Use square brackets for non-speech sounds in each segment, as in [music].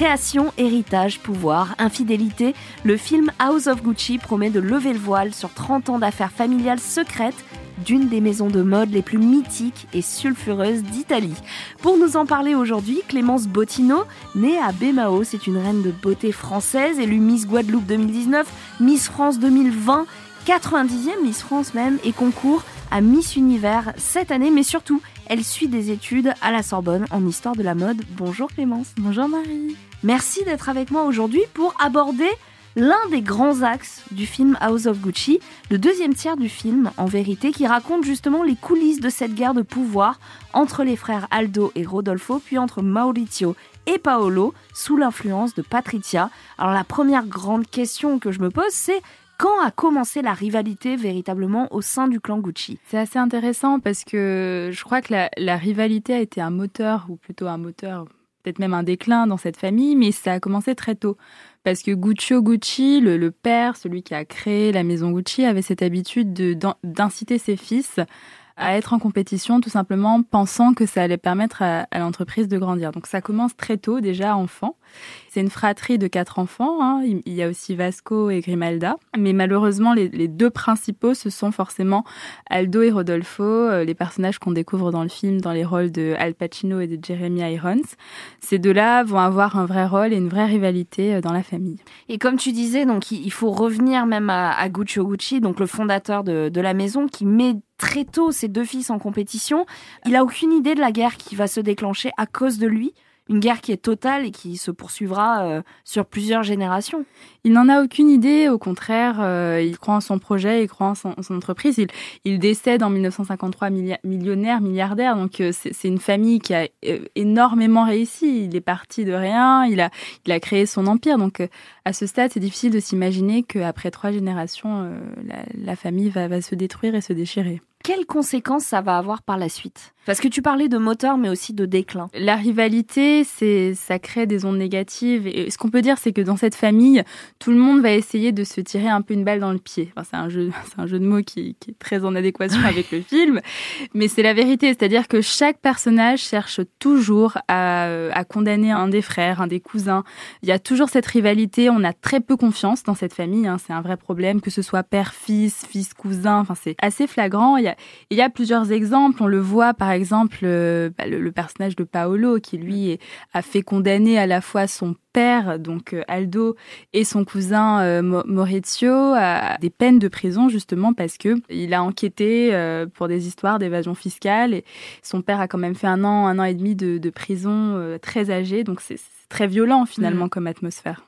Création, héritage, pouvoir, infidélité, le film House of Gucci promet de lever le voile sur 30 ans d'affaires familiales secrètes d'une des maisons de mode les plus mythiques et sulfureuses d'Italie. Pour nous en parler aujourd'hui, Clémence Bottino, née à Bémao, c'est une reine de beauté française, élue Miss Guadeloupe 2019, Miss France 2020, 90e Miss France même, et concours à Miss Univers cette année, mais surtout, elle suit des études à la Sorbonne en histoire de la mode. Bonjour Clémence. Bonjour Marie. Merci d'être avec moi aujourd'hui pour aborder l'un des grands axes du film House of Gucci, le deuxième tiers du film en vérité, qui raconte justement les coulisses de cette guerre de pouvoir entre les frères Aldo et Rodolfo, puis entre Maurizio et Paolo, sous l'influence de Patricia. Alors la première grande question que je me pose, c'est quand a commencé la rivalité véritablement au sein du clan Gucci? C'est assez intéressant parce que je crois que la, la, rivalité a été un moteur, ou plutôt un moteur, peut-être même un déclin dans cette famille, mais ça a commencé très tôt. Parce que Guccio Gucci, le, père, celui qui a créé la maison Gucci, avait cette habitude d'inciter ses fils à être en compétition tout simplement pensant que ça allait permettre à, l'entreprise de grandir. Donc ça commence très tôt déjà enfant. C'est une fratrie de quatre enfants. Hein. Il y a aussi Vasco et Grimalda. Mais malheureusement, les, deux principaux, ce sont forcément Aldo et Rodolfo, euh, les personnages qu'on découvre dans le film dans les rôles de Al Pacino et de Jeremy Irons. Ces deux-là vont avoir un vrai rôle et une vraie rivalité euh, dans la famille. Et comme tu disais, donc il faut revenir même à, à Guccio Gucci, donc le fondateur de la maison, qui met très tôt ses deux fils en compétition. Il a aucune idée de la guerre qui va se déclencher à cause de lui une guerre qui est totale et qui se poursuivra euh, sur plusieurs générations. Il n'en a aucune idée, au contraire, euh, il croit en son projet, il croit en son, entreprise. Il, décède en 1953 millionnaire, milliardaire, donc euh, c'est une famille qui a énormément réussi. Il est parti de rien, il a, créé son empire, donc à ce stade, c'est difficile de s'imaginer qu'après trois générations, la, famille va se détruire et se déchirer quelles conséquences ça va avoir par la suite? Parce que tu parlais de moteur, mais aussi de déclin. La rivalité, c'est ça crée des ondes négatives. Et ce qu'on peut dire, c'est que dans cette famille, tout le monde va essayer de se tirer un peu une balle dans le pied. Enfin, c'est un jeu, [laughs] c'est un jeu de mots qui, qui est très en adéquation avec le [laughs] film, mais c'est la vérité. C'est-à-dire que chaque personnage cherche toujours à, à condamner un des frères, un des cousins. Il y a toujours cette rivalité. On a très peu confiance dans cette famille. Hein. C'est un vrai problème, que ce soit père-fils, fils-cousin. Enfin, c'est assez flagrant. Il y a il y a plusieurs exemples. On le voit par exemple euh, bah, le, le, personnage de Paolo qui lui a fait condamner à la fois son père, donc euh, Aldo, et son cousin euh, Maurizio à des peines de prison justement parce que il a enquêté pour des histoires d'évasion fiscale et son père a quand même fait un an, un an et demi de, de prison très âgé. Donc c'est très violent finalement mmh. comme atmosphère.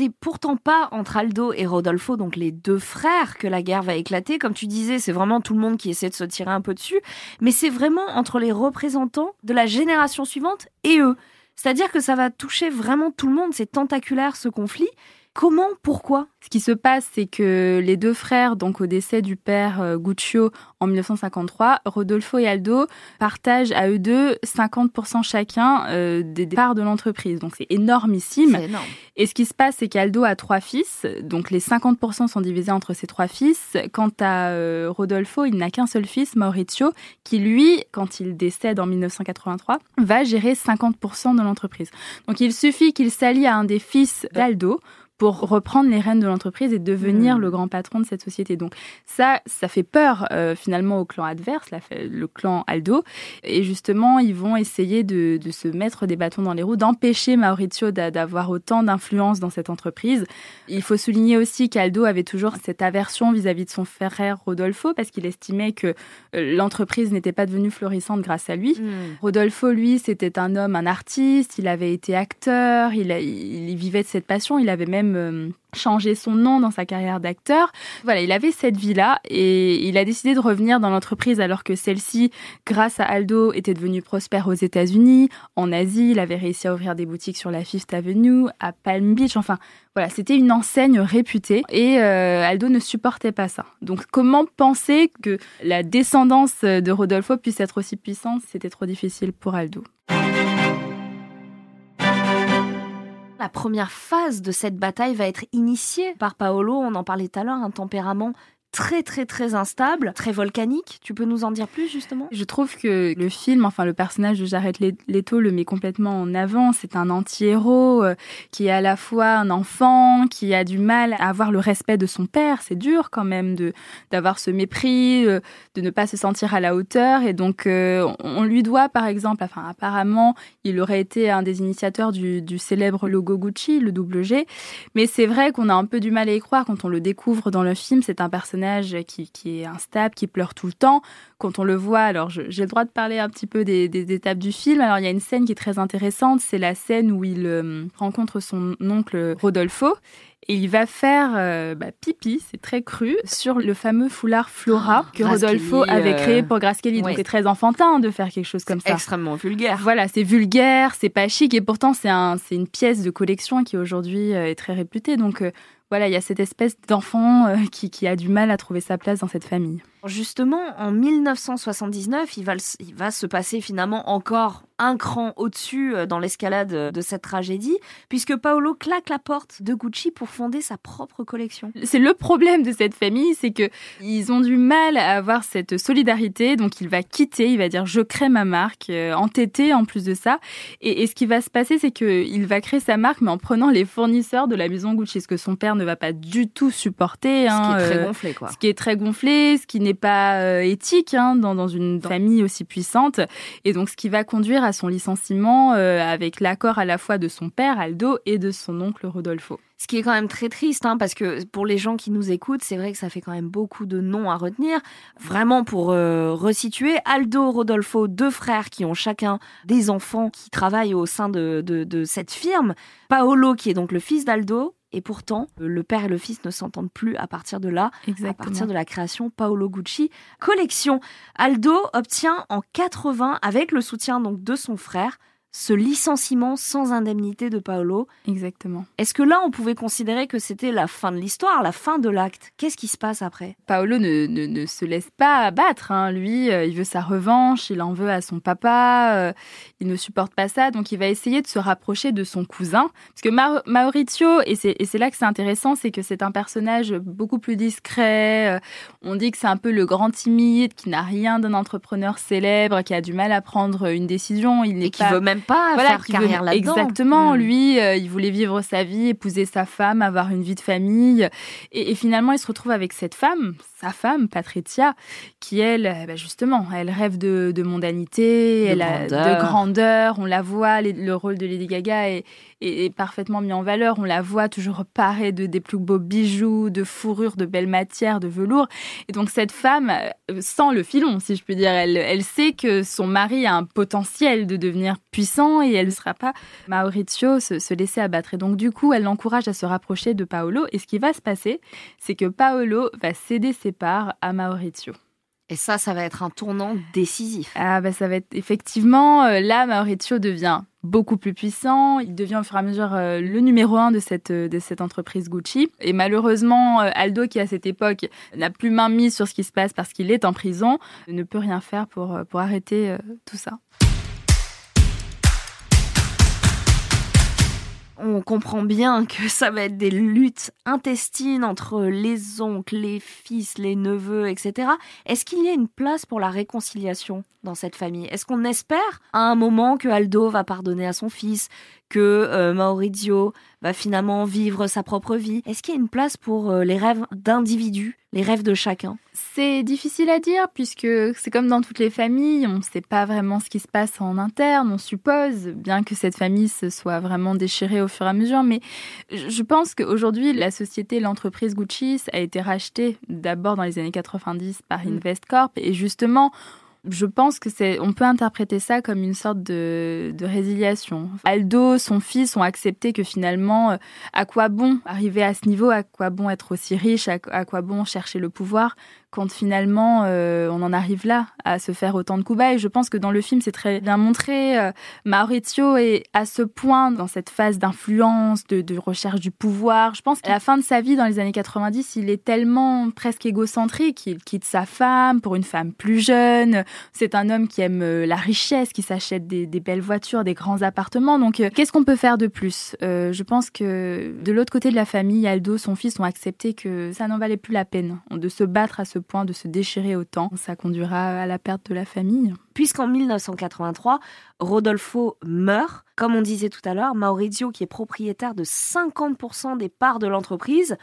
C'est pourtant pas entre Aldo et Rodolfo, donc les deux frères, que la guerre va éclater. Comme tu disais, c'est vraiment tout le monde qui essaie de se tirer un peu dessus. Mais c'est vraiment entre les représentants de la génération suivante et eux. C'est-à-dire que ça va toucher vraiment tout le monde. C'est tentaculaire ce conflit. Comment Pourquoi? Ce qui se passe, c'est que les deux frères, donc au décès du père euh, Guccio en 1953, Rodolfo et Aldo partagent à eux deux 50% chacun euh, des parts de l'entreprise. Donc c'est énormissime. Énorme. Et ce qui se passe, c'est qu'Aldo a trois fils, donc les 50% sont divisés entre ses trois fils. Quant à euh, Rodolfo, il n'a qu'un seul fils, Maurizio, qui lui, quand il décède en 1983, va gérer 50% de l'entreprise. Donc il suffit qu'il s'allie à un des fils d'Aldo pour reprendre les rênes de l'entreprise et devenir mmh. le grand patron de cette société. Donc ça, ça fait peur euh, finalement au clan adverse, la, le clan Aldo. Et justement, ils vont essayer de, de se mettre des bâtons dans les roues, d'empêcher Maurizio d'avoir autant d'influence dans cette entreprise. Il faut souligner aussi qu'Aldo avait toujours cette aversion vis-à-vis -vis de son frère Rodolfo parce qu'il estimait que euh, l'entreprise n'était pas devenue florissante grâce à lui. Mmh. Rodolfo, lui, c'était un homme, un artiste, il avait été acteur, il, a, il vivait de cette passion, il avait même euh, changer son nom dans sa carrière d'acteur. Voilà, il avait cette vie-là et il a décidé de revenir dans l'entreprise alors que celle-ci, grâce à Aldo, était devenue prospère aux États-Unis, en Asie. Il avait réussi à ouvrir des boutiques sur la Fifth Avenue, à Palm Beach. Enfin, voilà, c'était une enseigne réputée et euh, Aldo ne supportait pas ça. Donc, comment penser que la descendance de Rodolfo puisse être aussi puissante? C'était trop difficile pour Aldo. La première phase de cette bataille va être initiée par Paolo, on en parlait tout à l'heure, un tempérament très très très instable, très volcanique. Tu peux nous en dire plus justement? Je trouve que le film, enfin le personnage de Jared Leto le met complètement en avant. C'est un anti-héros euh, qui est à la fois un enfant, qui a du mal à avoir le respect de son père. C'est dur quand même de d'avoir ce mépris, euh, de ne pas se sentir à la hauteur. Et donc euh, on lui doit par exemple, enfin apparemment, il aurait été un des initiateurs du, du célèbre logo Gucci, le double G. Mais c'est vrai qu'on a un peu du mal à y croire quand on le découvre dans le film. C'est un personnage qui, est instable, qui pleure tout le temps. Quand on le voit, alors j'ai le droit de parler un petit peu des, étapes du film. Alors il y a une scène qui est très intéressante, c'est la scène où il euh, rencontre son oncle Rodolfo et il va faire euh, bah, pipi, c'est très cru, sur le fameux foulard Flora oh, que Rodolfo avait créé euh, pour Grace Kelly. Donc c'est très enfantin de faire quelque chose comme ça. Extrêmement vulgaire. Voilà, c'est vulgaire, c'est pas chic et pourtant c'est un, une pièce de collection qui aujourd'hui est très réputée. Donc voilà, il y a cette espèce d'enfant euh, [laughs] qui, a du mal à trouver sa place dans cette famille. Justement, en 1979, il va, il va se passer finalement encore un cran au-dessus euh, dans l'escalade euh, de cette tragédie, puisque Paolo claque la porte de Gucci pour fonder sa propre collection. C'est le problème de cette famille, c'est que ils ont du mal à avoir cette solidarité, donc il va quitter, il va dire je crée ma marque, euh, entêté en plus de ça. Et, ce qui va se passer, c'est qu'il va créer sa marque, mais en prenant les fournisseurs de la maison Gucci, ce que son père ne va pas du tout supporter. ce qui est hein, très gonflé, quoi. Ce qui est très gonflé, ce qui n'est pas éthique hein, dans, dans une famille aussi puissante. Et donc ce qui va conduire à son licenciement euh, avec l'accord à la fois de son père Aldo et de son oncle Rodolfo. Ce qui est quand même très triste, hein, parce que pour les gens qui nous écoutent, c'est vrai que ça fait quand même beaucoup de noms à retenir. Vraiment, pour euh, resituer, Aldo, Rodolfo, deux frères qui ont chacun des enfants qui travaillent au sein de, de cette firme. Paolo, qui est donc le fils d'Aldo, et pourtant, le père et le fils ne s'entendent plus à partir de là, à partir de la création Paolo Gucci collection. Aldo obtient en 80, avec le soutien donc de son frère, ce licenciement sans indemnité de Paolo. Exactement. Est-ce que là, on pouvait considérer que c'était la fin de l'histoire, la fin de l'acte? Qu'est-ce qui se passe après? Paolo ne, ne, se laisse pas abattre. Hein. Lui, euh, il veut sa revanche, il en veut à son papa, euh, il ne supporte pas ça, donc il va essayer de se rapprocher de son cousin. Parce que Maurizio, et c'est là que c'est intéressant, c'est que c'est un personnage beaucoup plus discret. Euh, on dit que c'est un peu le grand timide, qui n'a rien d'un entrepreneur célèbre, qui a du mal à prendre une décision. Il n'est qui veut même pas faire carrière là-dedans. Exactement. Hmm. Lui, euh, il voulait vivre sa vie, épouser sa femme, avoir une vie de famille. Et, finalement, il se retrouve avec cette femme, sa femme, Patricia, qui, elle, euh, bah, justement, elle rêve de, mondanité, elle a de grandeur. On la voit, le rôle de Lady Gaga est, est, parfaitement mis en valeur. On la voit toujours parée de des plus beaux bijoux, de fourrures, de belles matières, de velours. Et donc cette femme, euh, sans le filon, si je puis dire, elle, elle sait que son mari a un potentiel de devenir puissant et elle ne sera pas Maurizio se, se laisser abattre. Et donc du coup, elle l'encourage à se rapprocher de Paolo. Et ce qui va se passer, c'est que Paolo va céder ses parts à Maurizio. Et ça, ça va être un tournant décisif. Ah bah ça va être effectivement euh, là Maurizio devient beaucoup plus puissant. Il devient au fur et à mesure euh, le numéro un de cette, de cette entreprise Gucci. Et malheureusement, euh, Aldo, qui à cette époque n'a plus main mise sur ce qui se passe parce qu'il est en prison, ne peut rien faire pour, pour arrêter tout ça. On comprend bien que ça va être des luttes intestines entre les oncles, les fils, les neveux, etc. Est-ce qu'il y a une place pour la réconciliation dans cette famille? Est-ce qu'on espère à un moment que Aldo va pardonner à son fils, que euh, Maurizio va finalement vivre sa propre vie Est-ce qu'il y a une place pour euh, les rêves d'individus, les rêves de chacun? C'est difficile à dire puisque c'est comme dans toutes les familles, on ne sait pas vraiment ce qui se passe en interne, on suppose, bien que cette famille se soit vraiment déchirée au fur et à mesure, mais je pense qu'aujourd'hui, la société, l'entreprise Gucci a été rachetée d'abord dans les années 90 par mm. Investcorp et justement, je pense que c'est, on peut interpréter ça comme une sorte de, de résiliation. Aldo, son fils ont accepté que finalement, euh, à quoi bon arriver à ce niveau, à quoi bon être aussi riche, à, quoi bon chercher le pouvoir, quand finalement on en arrive là à se faire autant de coups bas. Et je pense que dans le film, c'est très bien montré. Maurizio est à ce point dans cette phase d'influence, de, de, recherche du pouvoir. Je pense qu'à la fin de sa vie, dans les années 90, il est tellement presque égocentrique qu'il quitte sa femme pour une femme plus jeune. C'est un homme qui aime la richesse, qui s'achète des, des, belles voitures, des grands appartements. Donc, qu'est-ce qu'on peut faire de plus? Euh, Je pense que de l'autre côté de la famille, Aldo, son fils, ont accepté que ça n'en valait plus la peine de se battre à ce point, de se déchirer autant. Ça conduira à la perte de la famille. Puisqu'en 1983, Rodolfo meurt, comme on disait tout à l'heure, Maurizio, qui est propriétaire de 50% des parts de l'entreprise,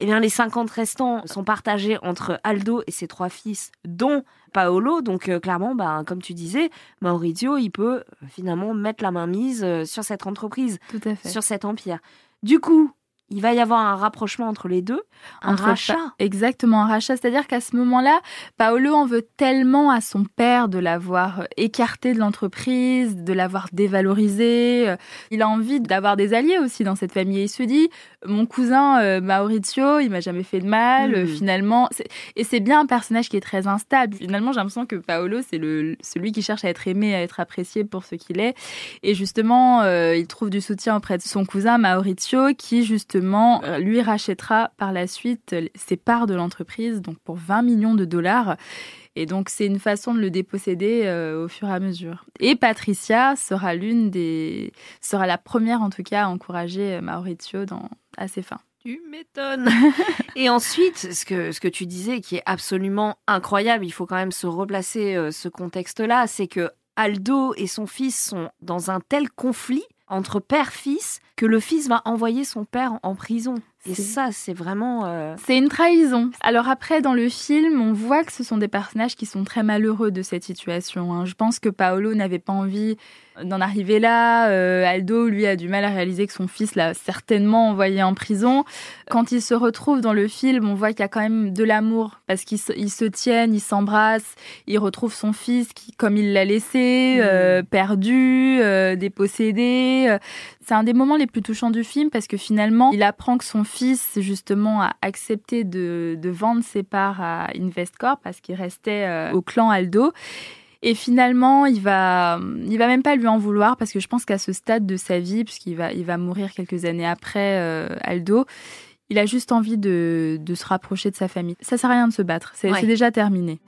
eh bien, les 50 restants sont partagés entre Aldo et ses trois fils, dont Paolo. Donc, euh, clairement, bah, comme tu disais, Maurizio, il peut euh, finalement mettre la main mise euh, sur cette entreprise, sur cet empire. Du coup, il va y avoir un rapprochement entre les deux, un rachat. Exactement, un rachat. C'est-à-dire qu'à ce moment-là, Paolo en veut tellement à son père de l'avoir écarté de l'entreprise, de l'avoir dévalorisé. Il a envie d'avoir des alliés aussi dans cette famille. il se dit, mon cousin euh, Maurizio, il m'a jamais fait de mal. Hmm. Finalement, et c'est bien un personnage qui est très instable. Finalement, j'ai l'impression que Paolo, c'est le celui qui cherche à être aimé, à être apprécié pour ce qu'il est. Et justement, euh, il trouve du soutien auprès de son cousin Maurizio, qui justement euh, lui rachètera par la suite ses parts de l'entreprise, donc pour 20 millions de dollars. Et donc, c'est une façon de le déposséder au fur et à mesure. Et Patricia sera l'une des, sera la première en tout cas à encourager Maurizio dans, à ses fins. Tu m'étonnes. [laughs] et ensuite, ce que, ce que tu disais, qui est absolument incroyable, il faut quand même se replacer euh, ce contexte-là, c'est que Aldo et son fils sont dans un tel conflit entre père-fils que le fils va envoyer son père en prison. Et ça, c'est vraiment... Euh, c'est une trahison. Alors après, dans le film, on voit que ce sont des personnages qui sont très malheureux de cette situation. Hein. Je pense que Paolo n'avait pas envie d'en arriver là. Euh, Aldo, lui, a du mal à réaliser que son fils l'a certainement envoyé en prison. Quand ils se retrouvent dans le film, on voit qu'il y a quand même de l'amour parce qu'ils se, tiennent, ils s'embrassent, il retrouve son fils qui, comme il l'a laissé, euh, mmh. perdu, euh, dépossédé. C'est un des moments les plus touchants du film parce que finalement, il apprend que son fils, justement, a accepté de, de vendre ses parts à Investcorp parce qu'il restait au clan Aldo. Et finalement, il va, il va même pas lui en vouloir parce que je pense qu'à ce stade de sa vie, puisqu'il va, il va mourir quelques années après euh, Aldo, il a juste envie de, de, se rapprocher de sa famille. Ça sert à rien de se battre. C'est déjà terminé.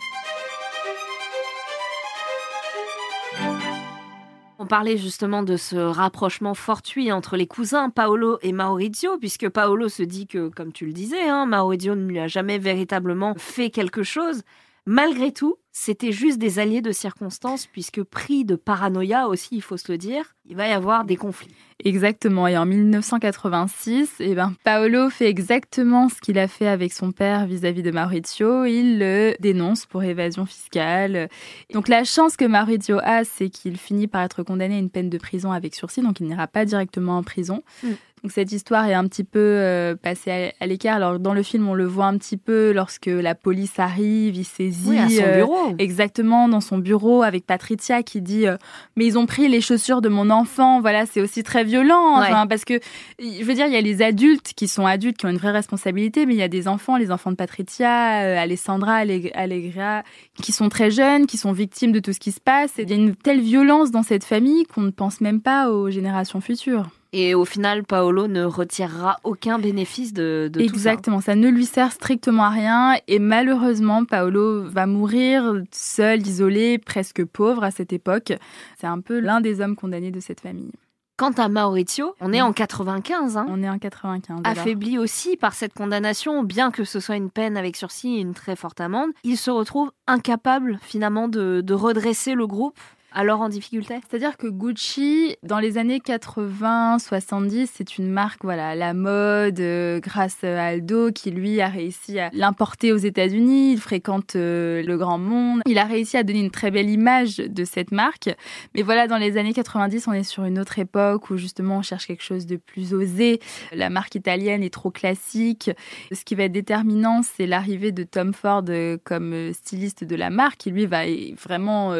On parlait justement de ce rapprochement fortuit entre les cousins Paolo et Maurizio, puisque Paolo se dit que, comme tu le disais, hein, Maurizio ne lui a jamais véritablement fait quelque chose. Malgré tout, c'était juste des alliés de circonstances, puisque pris de paranoïa aussi, il faut se le dire, il va y avoir des conflits. Exactement. Et en 1986, eh ben, Paolo fait exactement ce qu'il a fait avec son père vis-à-vis de Maurizio. Il le dénonce pour évasion fiscale. Donc la chance que Maurizio a, c'est qu'il finit par être condamné à une peine de prison avec sursis, donc il n'ira pas directement en prison. Mm. Donc cette histoire est un petit peu euh, passée à, l'écart. Alors dans le film, on le voit un petit peu lorsque la police arrive, il saisit oui, à son euh, bureau. exactement dans son bureau avec Patricia qui dit euh, mais ils ont pris les chaussures de mon enfant. Voilà, c'est aussi très violent enfin, parce que je veux dire, il y a les adultes qui sont adultes qui ont une vraie responsabilité, mais il y a des enfants, les enfants de Patricia, Alessandra, Allegra, qui sont très jeunes, qui sont victimes de tout ce qui se passe. Et il y a une telle violence dans cette famille qu'on ne pense même pas aux générations futures. Et au final, Paolo ne retirera aucun bénéfice de, de Exactement, ça. ne lui sert strictement à rien. Et malheureusement, Paolo va mourir seul, isolé, presque pauvre à cette époque. C'est un peu l'un des hommes condamnés de cette famille. Quant à Maurizio, on est en 95. Hein, on est en 95. Affaibli aussi par cette condamnation, bien que ce soit une peine avec sursis et une très forte amende, il se retrouve incapable finalement de, de redresser le groupe alors en difficulté? C'est-à-dire que Gucci, dans les années 80, 70, c'est une marque, voilà, la mode, euh, grâce à Aldo, qui lui a réussi à l'importer aux États-Unis. Il fréquente euh, le grand monde. Il a réussi à donner une très belle image de cette marque. Mais voilà, dans les années 90, on est sur une autre époque où justement on cherche quelque chose de plus osé. La marque italienne est trop classique. Ce qui va être déterminant, c'est l'arrivée de Tom Ford euh, comme styliste de la marque, qui lui va vraiment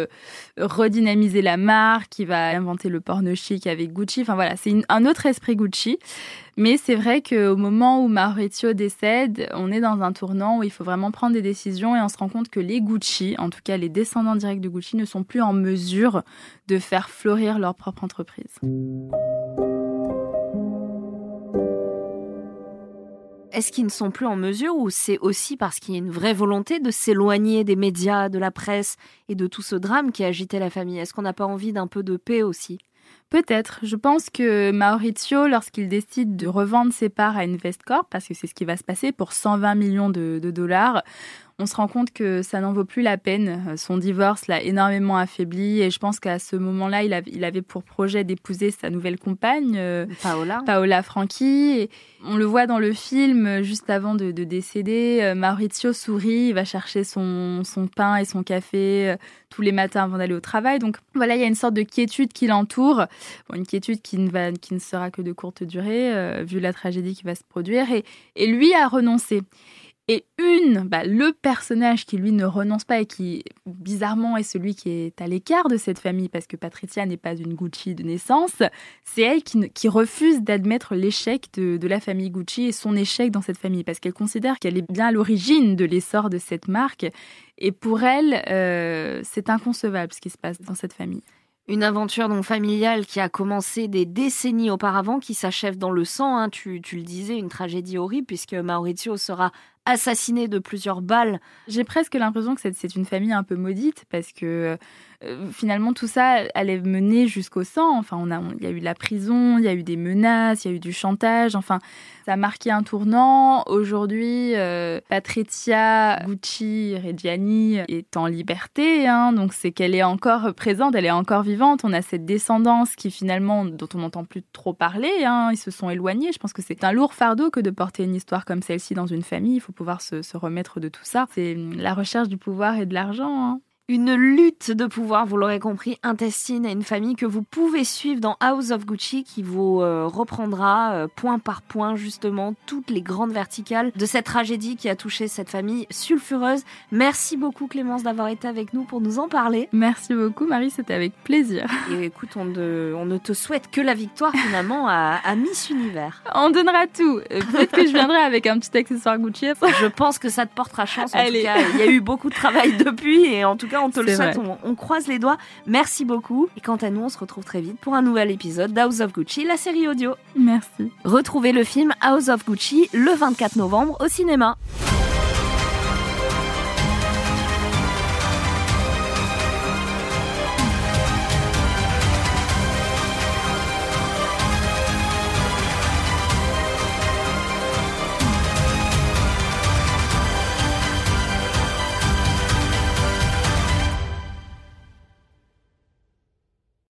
redynamiser dynamiser la marque, qui va inventer le porno chic avec Gucci. Enfin voilà, c'est un autre esprit Gucci. Mais c'est vrai qu'au moment où Maurizio décède, on est dans un tournant où il faut vraiment prendre des décisions et on se rend compte que les Gucci, en tout cas les descendants directs de Gucci, ne sont plus en mesure de faire fleurir leur propre entreprise. Est-ce qu'ils ne sont plus en mesure ou c'est aussi parce qu'il y a une vraie volonté de s'éloigner des médias, de la presse et de tout ce drame qui agitait la famille? Est-ce qu'on n'a pas envie d'un peu de paix aussi? Peut-être. Je pense que Maurizio, lorsqu'il décide de revendre ses parts à Investcorp, parce que c'est ce qui va se passer pour 120 millions de, de dollars, on se rend compte que ça n'en vaut plus la peine. Son divorce l'a énormément affaibli et je pense qu'à ce moment-là, il, avait pour projet d'épouser sa nouvelle compagne, euh, Paola. Paola Franchi. Et on le voit dans le film, juste avant de, de décéder, euh, Maurizio sourit, il va chercher son, son pain et son café euh, tous les matins avant d'aller au travail. Donc voilà, il y a une sorte de quiétude qui l'entoure. Bon, une quiétude qui ne, va, qui ne sera que de courte durée, vu la tragédie qui va se produire. Et, et lui a renoncé. Et une, bah, le personnage qui lui ne renonce pas et qui bizarrement est celui qui est à l'écart de cette famille parce que Patricia n'est pas une Gucci de naissance, c'est elle qui, refuse d'admettre l'échec de, la famille Gucci et son échec dans cette famille parce qu'elle considère qu'elle est bien à l'origine de l'essor de cette marque et pour elle euh, c'est inconcevable ce qui se passe dans cette famille. Une aventure donc familiale qui a commencé des décennies auparavant, qui s'achève dans le sang. Hein. Tu, le disais, une tragédie horrible puisque Maurizio sera assassiné de plusieurs balles. J'ai presque l'impression que c'est une famille un peu maudite parce que euh, finalement tout ça allait mener jusqu'au sang. Enfin, on a, il y a eu la prison, il y a eu des menaces, il y a eu du chantage. Enfin, ça a marqué un tournant. Aujourd'hui, euh, Patricia Gucci Reggiani est en liberté, hein, donc c'est qu'elle est encore présente, elle est encore vivante. On a cette descendance qui finalement, dont on n'entend plus trop parler. Hein, ils se sont éloignés. Je pense que c'est un lourd fardeau que de porter une histoire comme celle-ci dans une famille. Pouvoir se, remettre de tout ça. C'est la recherche du pouvoir et de l'argent. Hein. Une lutte de pouvoir, vous l'aurez compris, intestine à une famille que vous pouvez suivre dans House of Gucci qui vous euh, reprendra euh, point par point justement toutes les grandes verticales de cette tragédie qui a touché cette famille sulfureuse. Merci beaucoup Clémence d'avoir été avec nous pour nous en parler. Merci beaucoup Marie, c'était avec plaisir. [laughs] Et écoute, on, de, on, ne te souhaite que la victoire finalement à, à Miss Univers. On donnera tout. Euh, peut-être que je viendrai avec un petit accessoire Gucci. Je pense que ça te portera chance. En Allez. tout cas, il y a eu beaucoup de travail depuis et en tout cas on te le souhaite, on, on, croise les doigts. Merci beaucoup. Et quant à nous, on se retrouve très vite pour un nouvel épisode d'House of Gucci, la série audio. Merci. Retrouvez le film House of Gucci le 24 novembre au cinéma.